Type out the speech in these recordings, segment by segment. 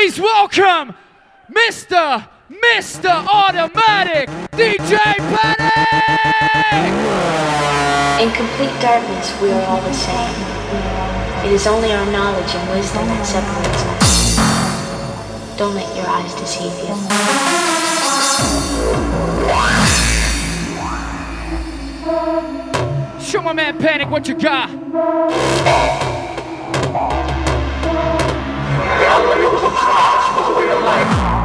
Please welcome Mr. Mr. Automatic DJ Panic! In complete darkness, we are all the same. It is only our knowledge and wisdom that separates us. Don't let your eyes deceive you. Show my man Panic what you got. 不要给我留什么大尺度。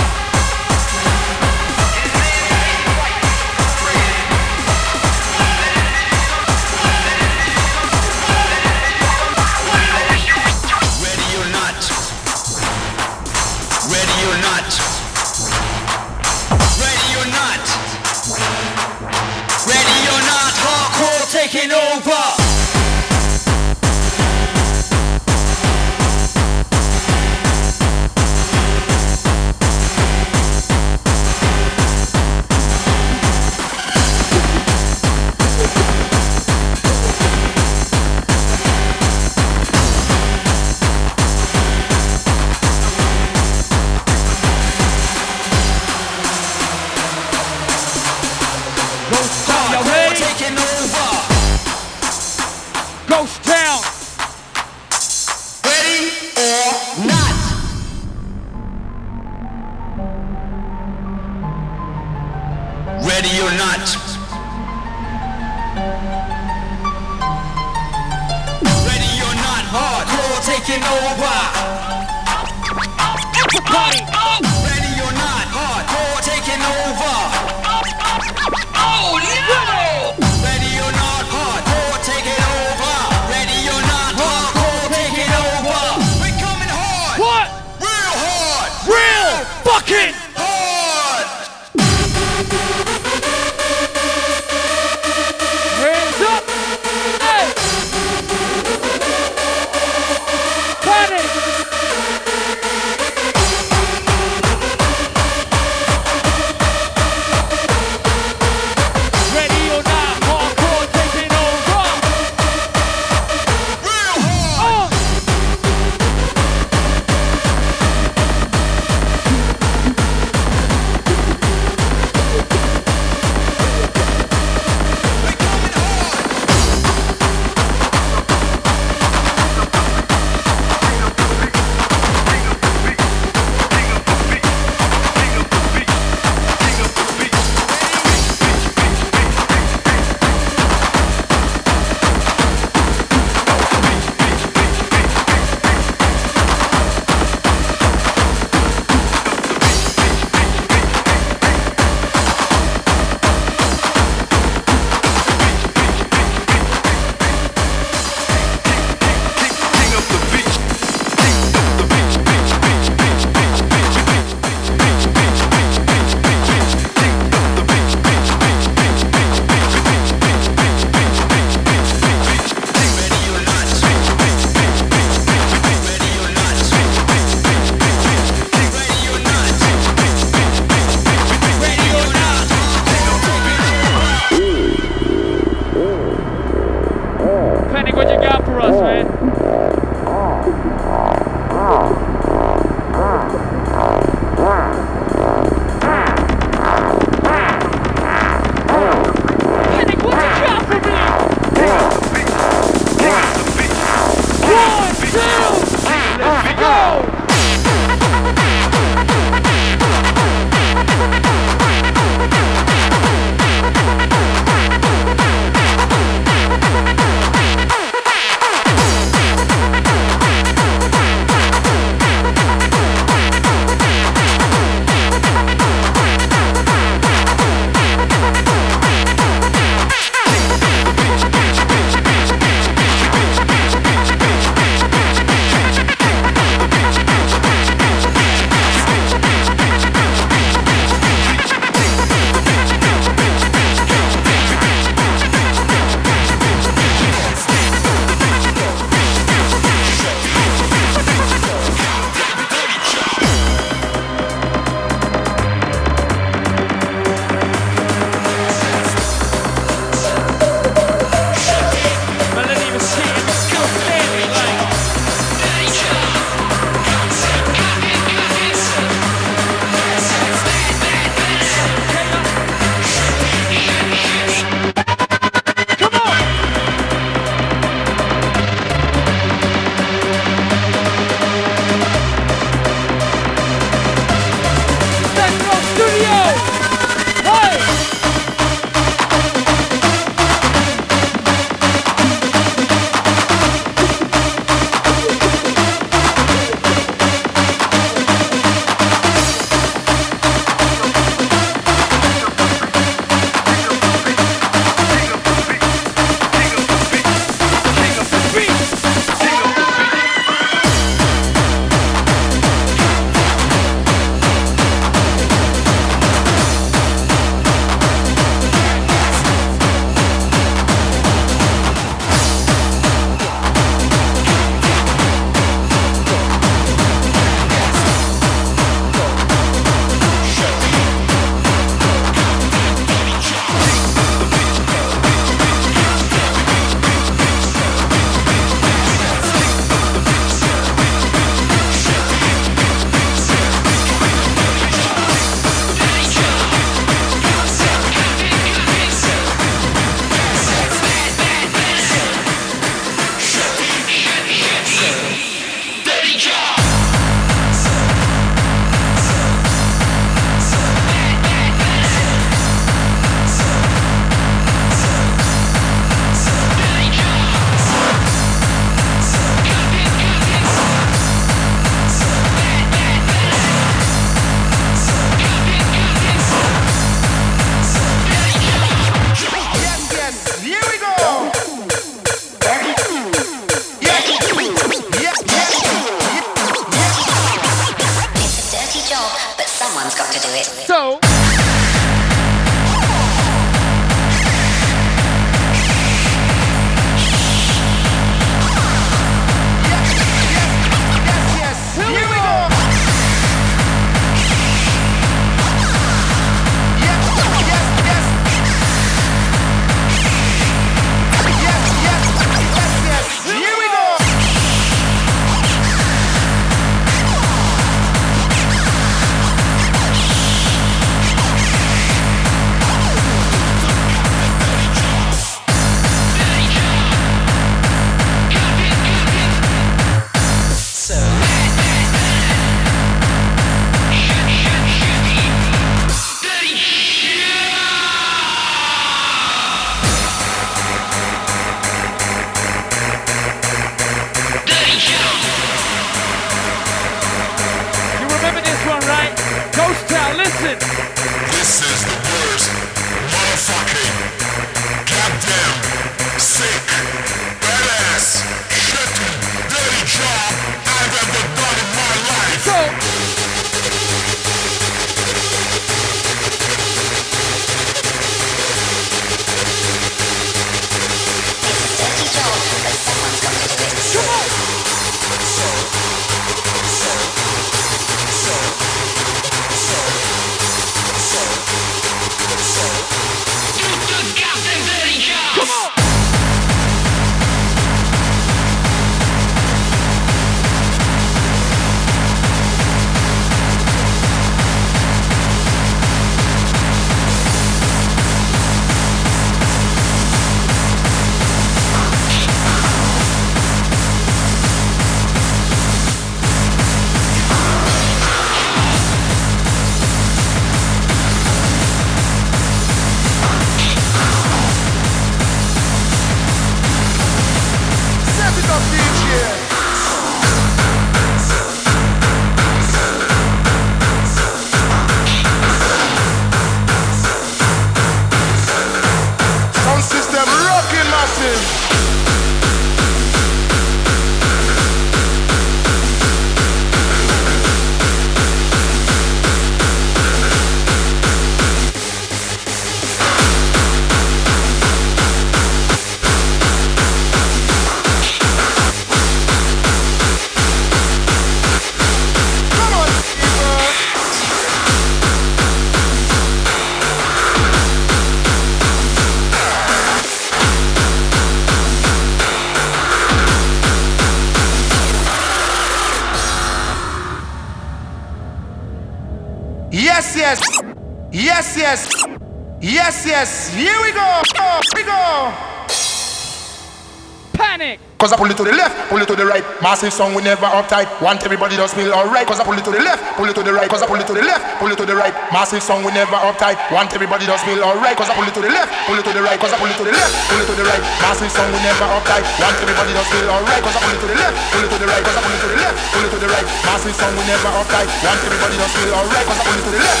Massive song, we never uptight. Want everybody to feel alright. Cause I pull it to the left, pull it to the right. Cause I pull it to the left, pull it to the right. Massive song, we never uptight. Want everybody to feel alright. Cause I pull it to the left, pull it to the right. Cause I pull it to the left, pull it to the right. Massive song, we never uptight. Want everybody to feel alright. Cause I pull it to the left, pull it to the right. Cause I pull it to the left, pull it to the right. Massive song, we never uptight. Want everybody to feel alright. Cause I pull it to the left.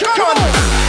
Come on.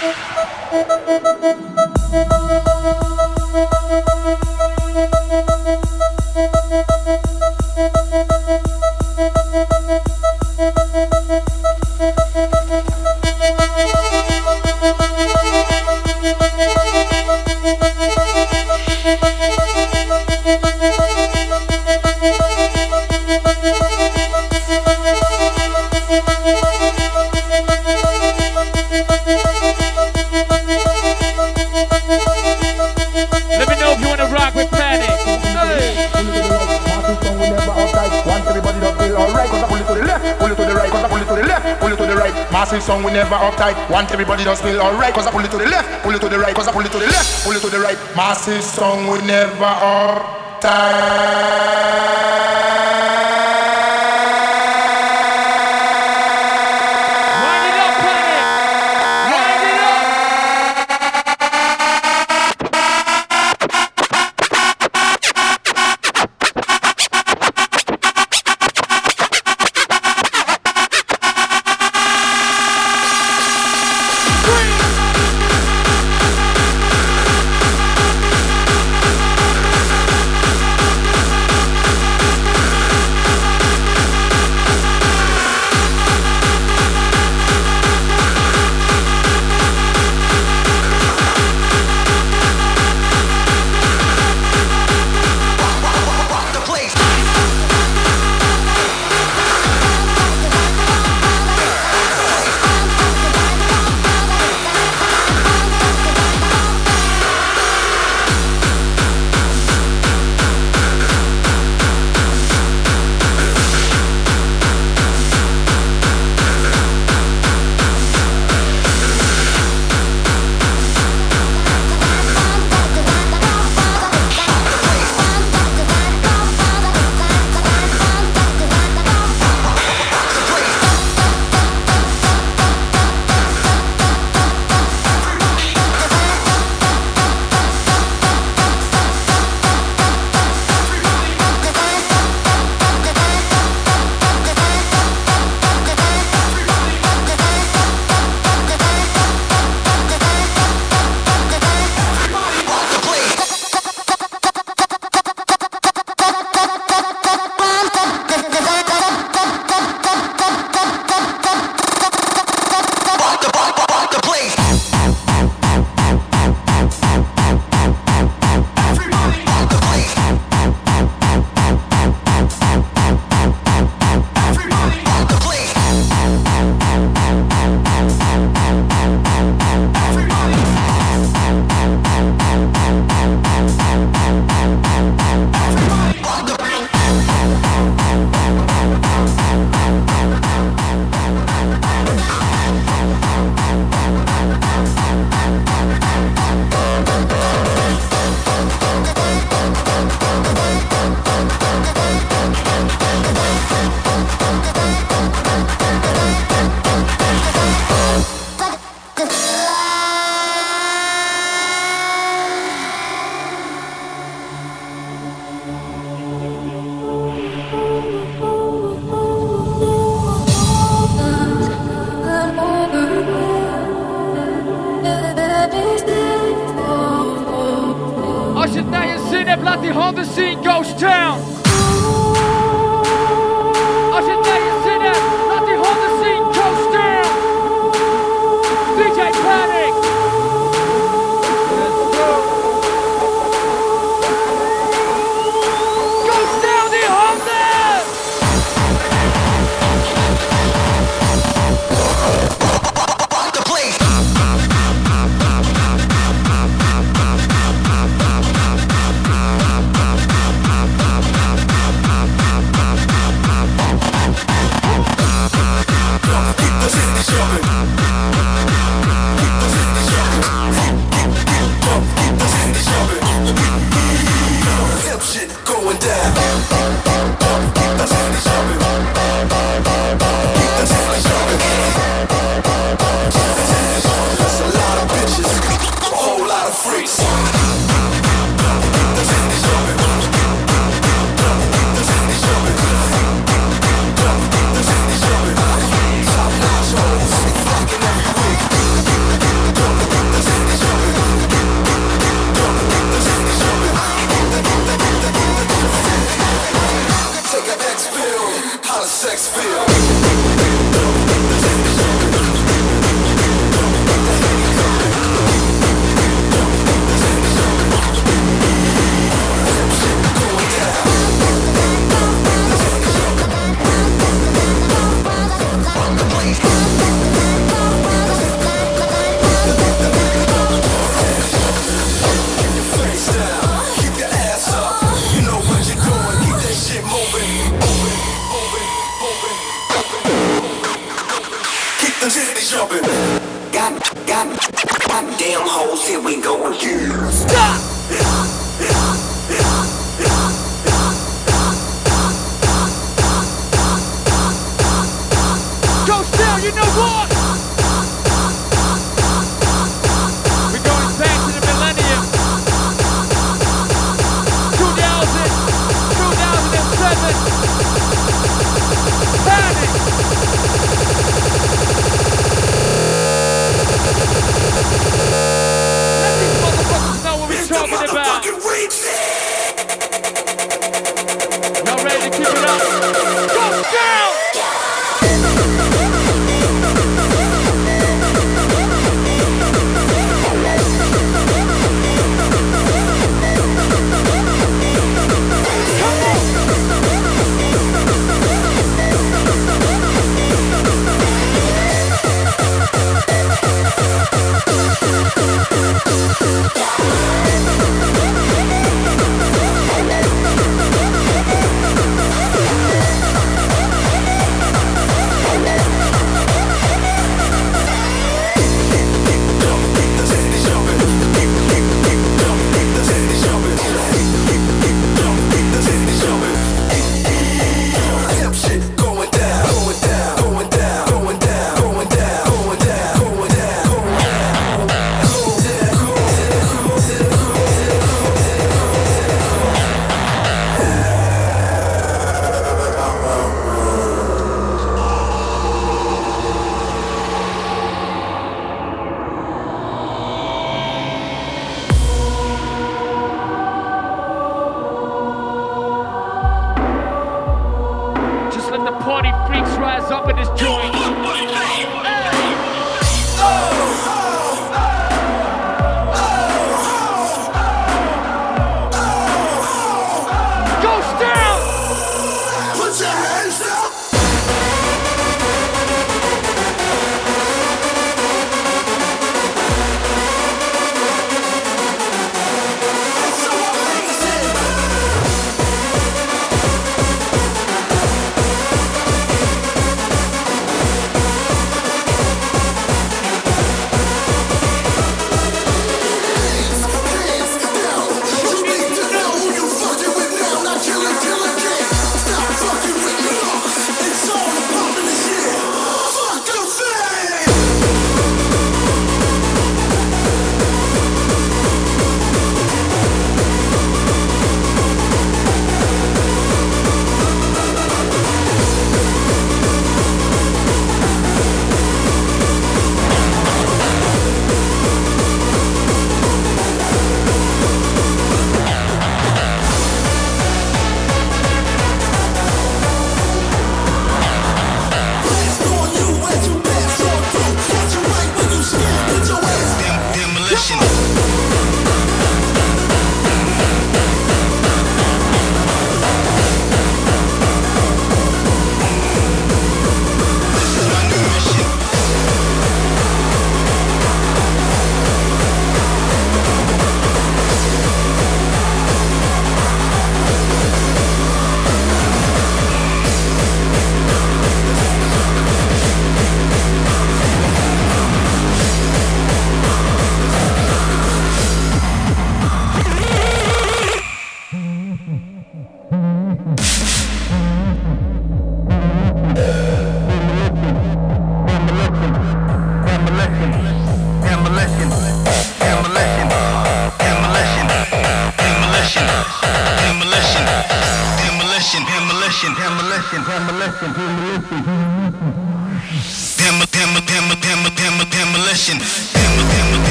Thank you. Honda scene Ghost Town.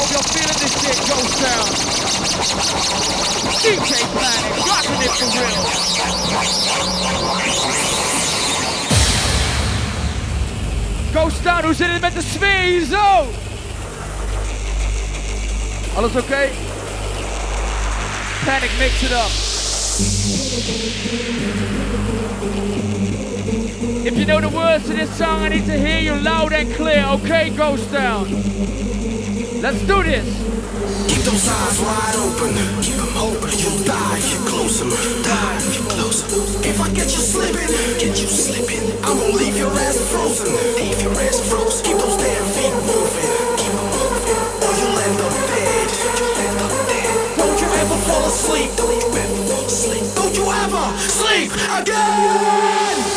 hope y'all feeling this shit, Ghost Town. DJ Planet, rocking it for real. Ghost Town, who's in it with the sfeer zo? Alles oké? Oh! Oh, okay? Panic, mix it up. If you know the words to this song, I need to hear you loud and clear, okay, Ghost Town? Let's do this. Keep those eyes wide open. Keep them open. You'll die if you're closer. Die if you're closer. If I get you slipping, get you slipping. I'm gonna leave your ass frozen. Leave your ass frozen. Keep those damn feet moving. Keep them moving. Or you'll end up dead. You'll end up dead. Don't you ever fall asleep. Don't you ever fall asleep. Don't you ever sleep again.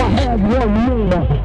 I have one name.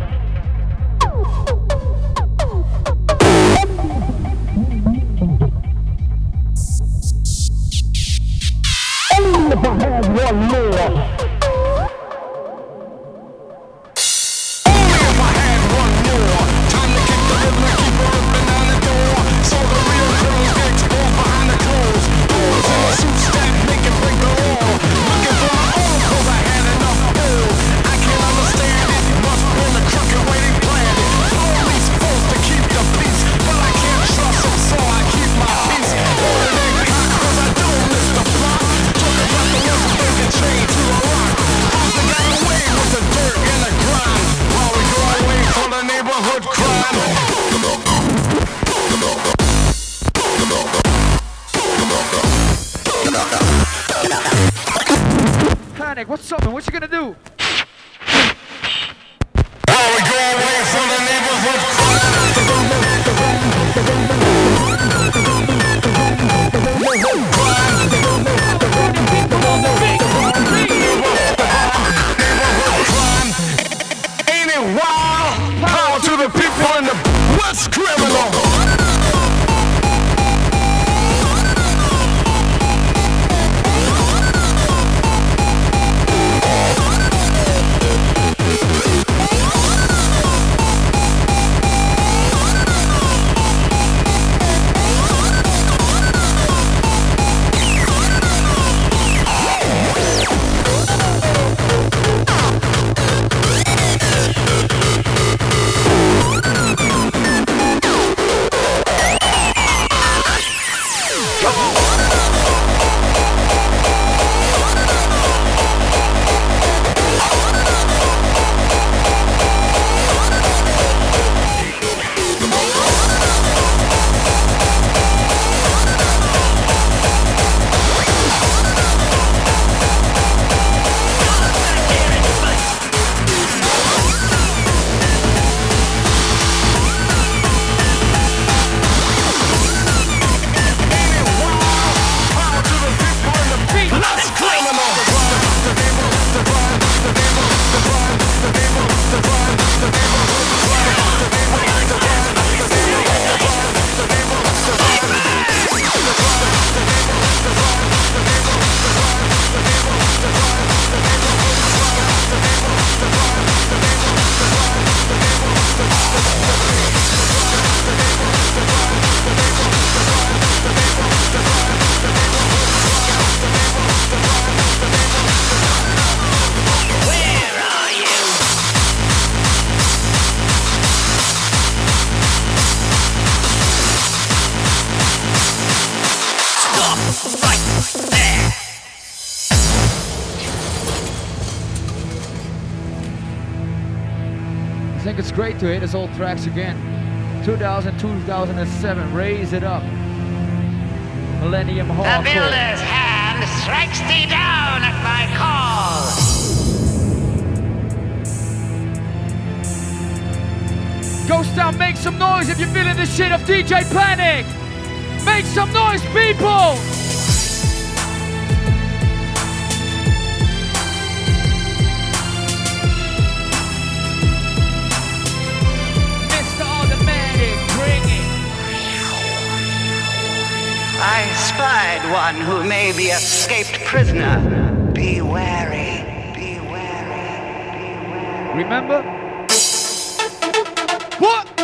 Great to hit his old tracks again. 2000, 2007, raise it up. Millennium Hall. The builder's hand strikes thee down at my call. Ghost Town, make some noise if you're feeling the shit of DJ Panic. Make some noise, people. Spied one who may be escaped prisoner. Be wary. Be wary. Be wary. Remember? What?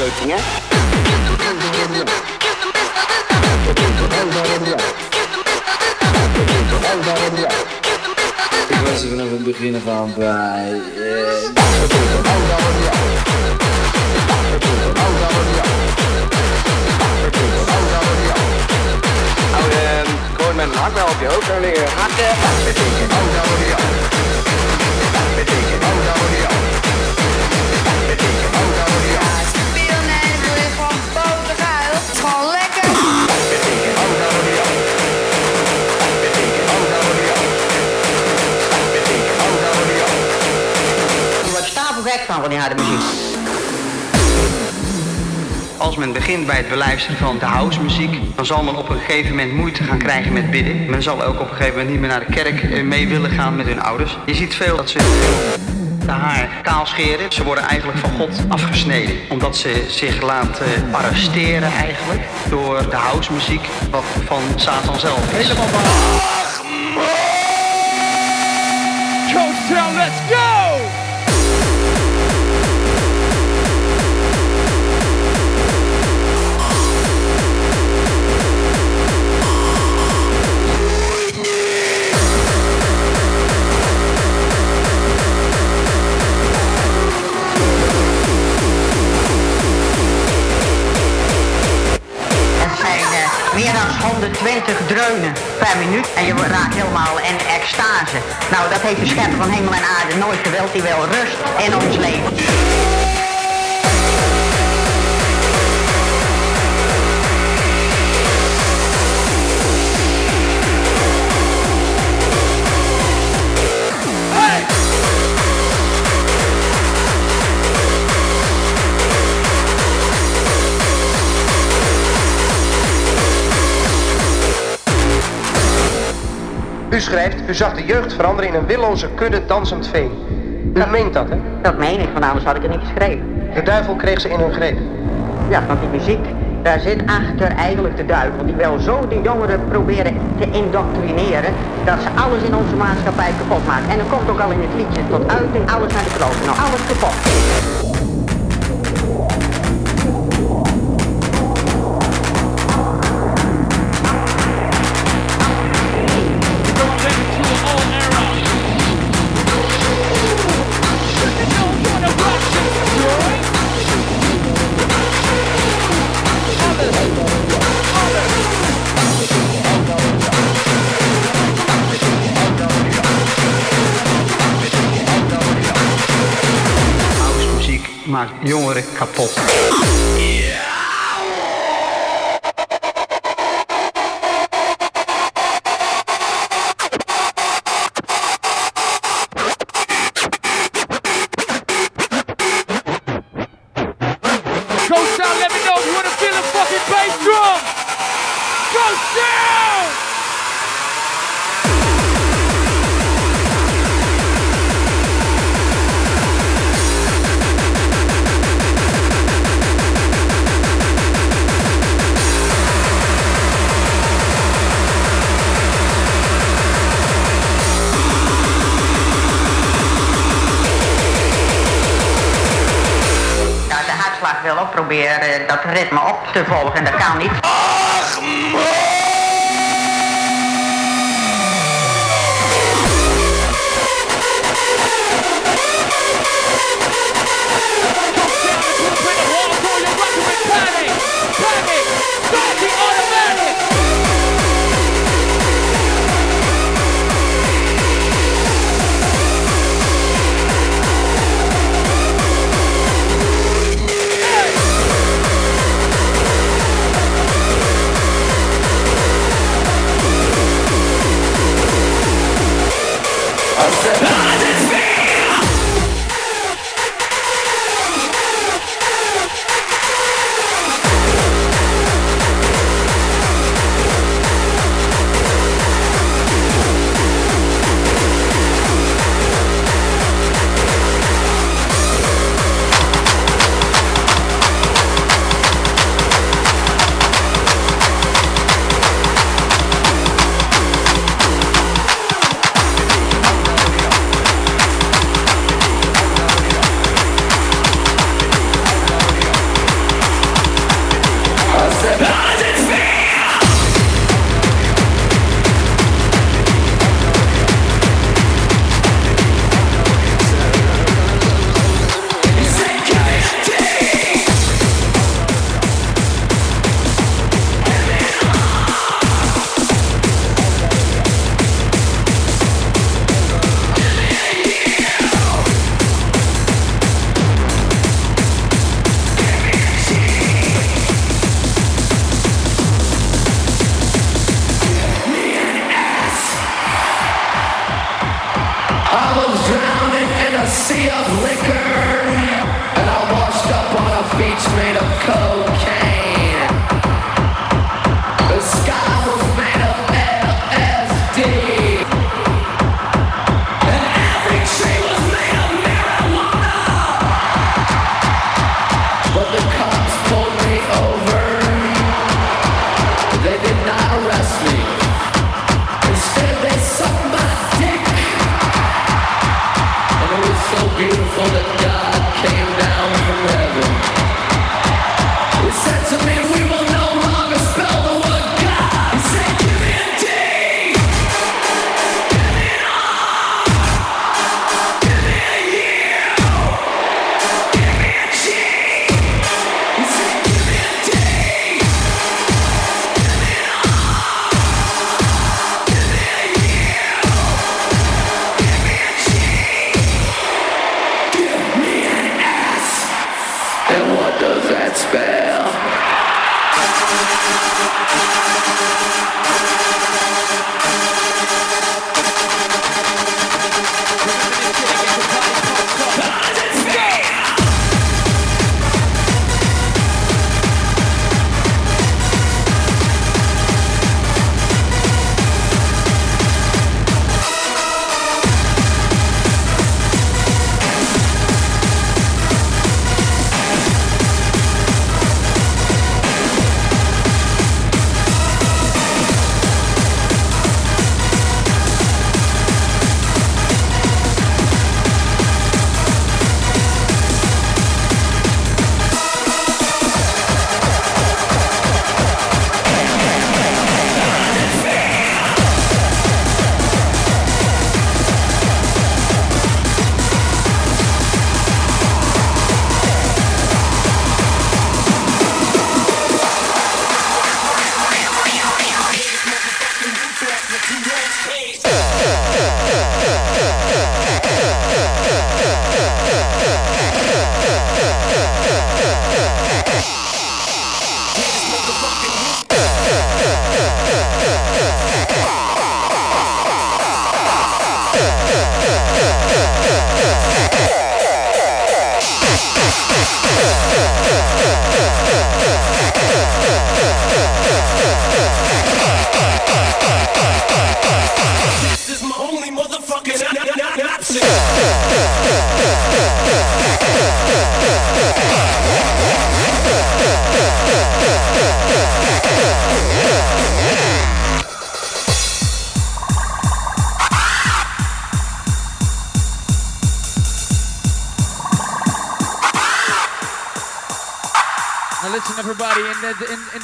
Ik was er vanaf het begin af aan bij. Nou, ehm, gewoon met een hakbel op je hoofd en liggen hakken. Gewoon van van die harde muziek. Als men begint bij het beluisteren van de housemuziek, dan zal men op een gegeven moment moeite gaan krijgen met bidden. Men zal ook op een gegeven moment niet meer naar de kerk eh, mee willen gaan met hun ouders. Je ziet veel dat ze de haar kaal scheren. Ze worden eigenlijk van God afgesneden. Omdat ze zich laten arresteren eigenlijk door de housemuziek wat van Satan zelf is. Coach Town, let's go! 120 dreunen per minuut. En je raakt helemaal in extase. Nou, dat heeft de schepper van hemel en aarde nooit gewild. Die wil rust in ons leven. U zag de jeugd veranderen in een willoze kudde dansend vee. U meent dat, hè? Dat meen ik, van anders had ik het niet geschreven. De duivel kreeg ze in hun greep. Ja, want die muziek, daar zit achter eigenlijk de duivel. Die wil zo de jongeren proberen te indoctrineren, dat ze alles in onze maatschappij kapot maken. En dat komt ook al in het liedje tot uiting, alles naar de kloten. Nou, alles kapot. Jongeren kapot. Proberen dat ritme op te volgen. Dat kan niet. Panic! Panic! Automatic!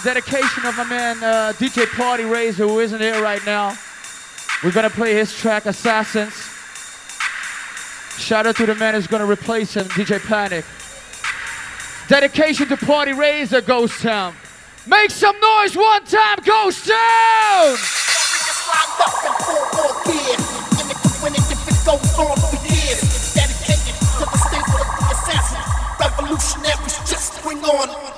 dedication of my man uh, DJ Party Raiser, who isn't here right now. We're gonna play his track Assassins. Shout out to the man who's gonna replace him, DJ Panic. Dedication to Party Raiser, Ghost Town. Make some noise one time, Ghost Town! Revolutionaries just bring on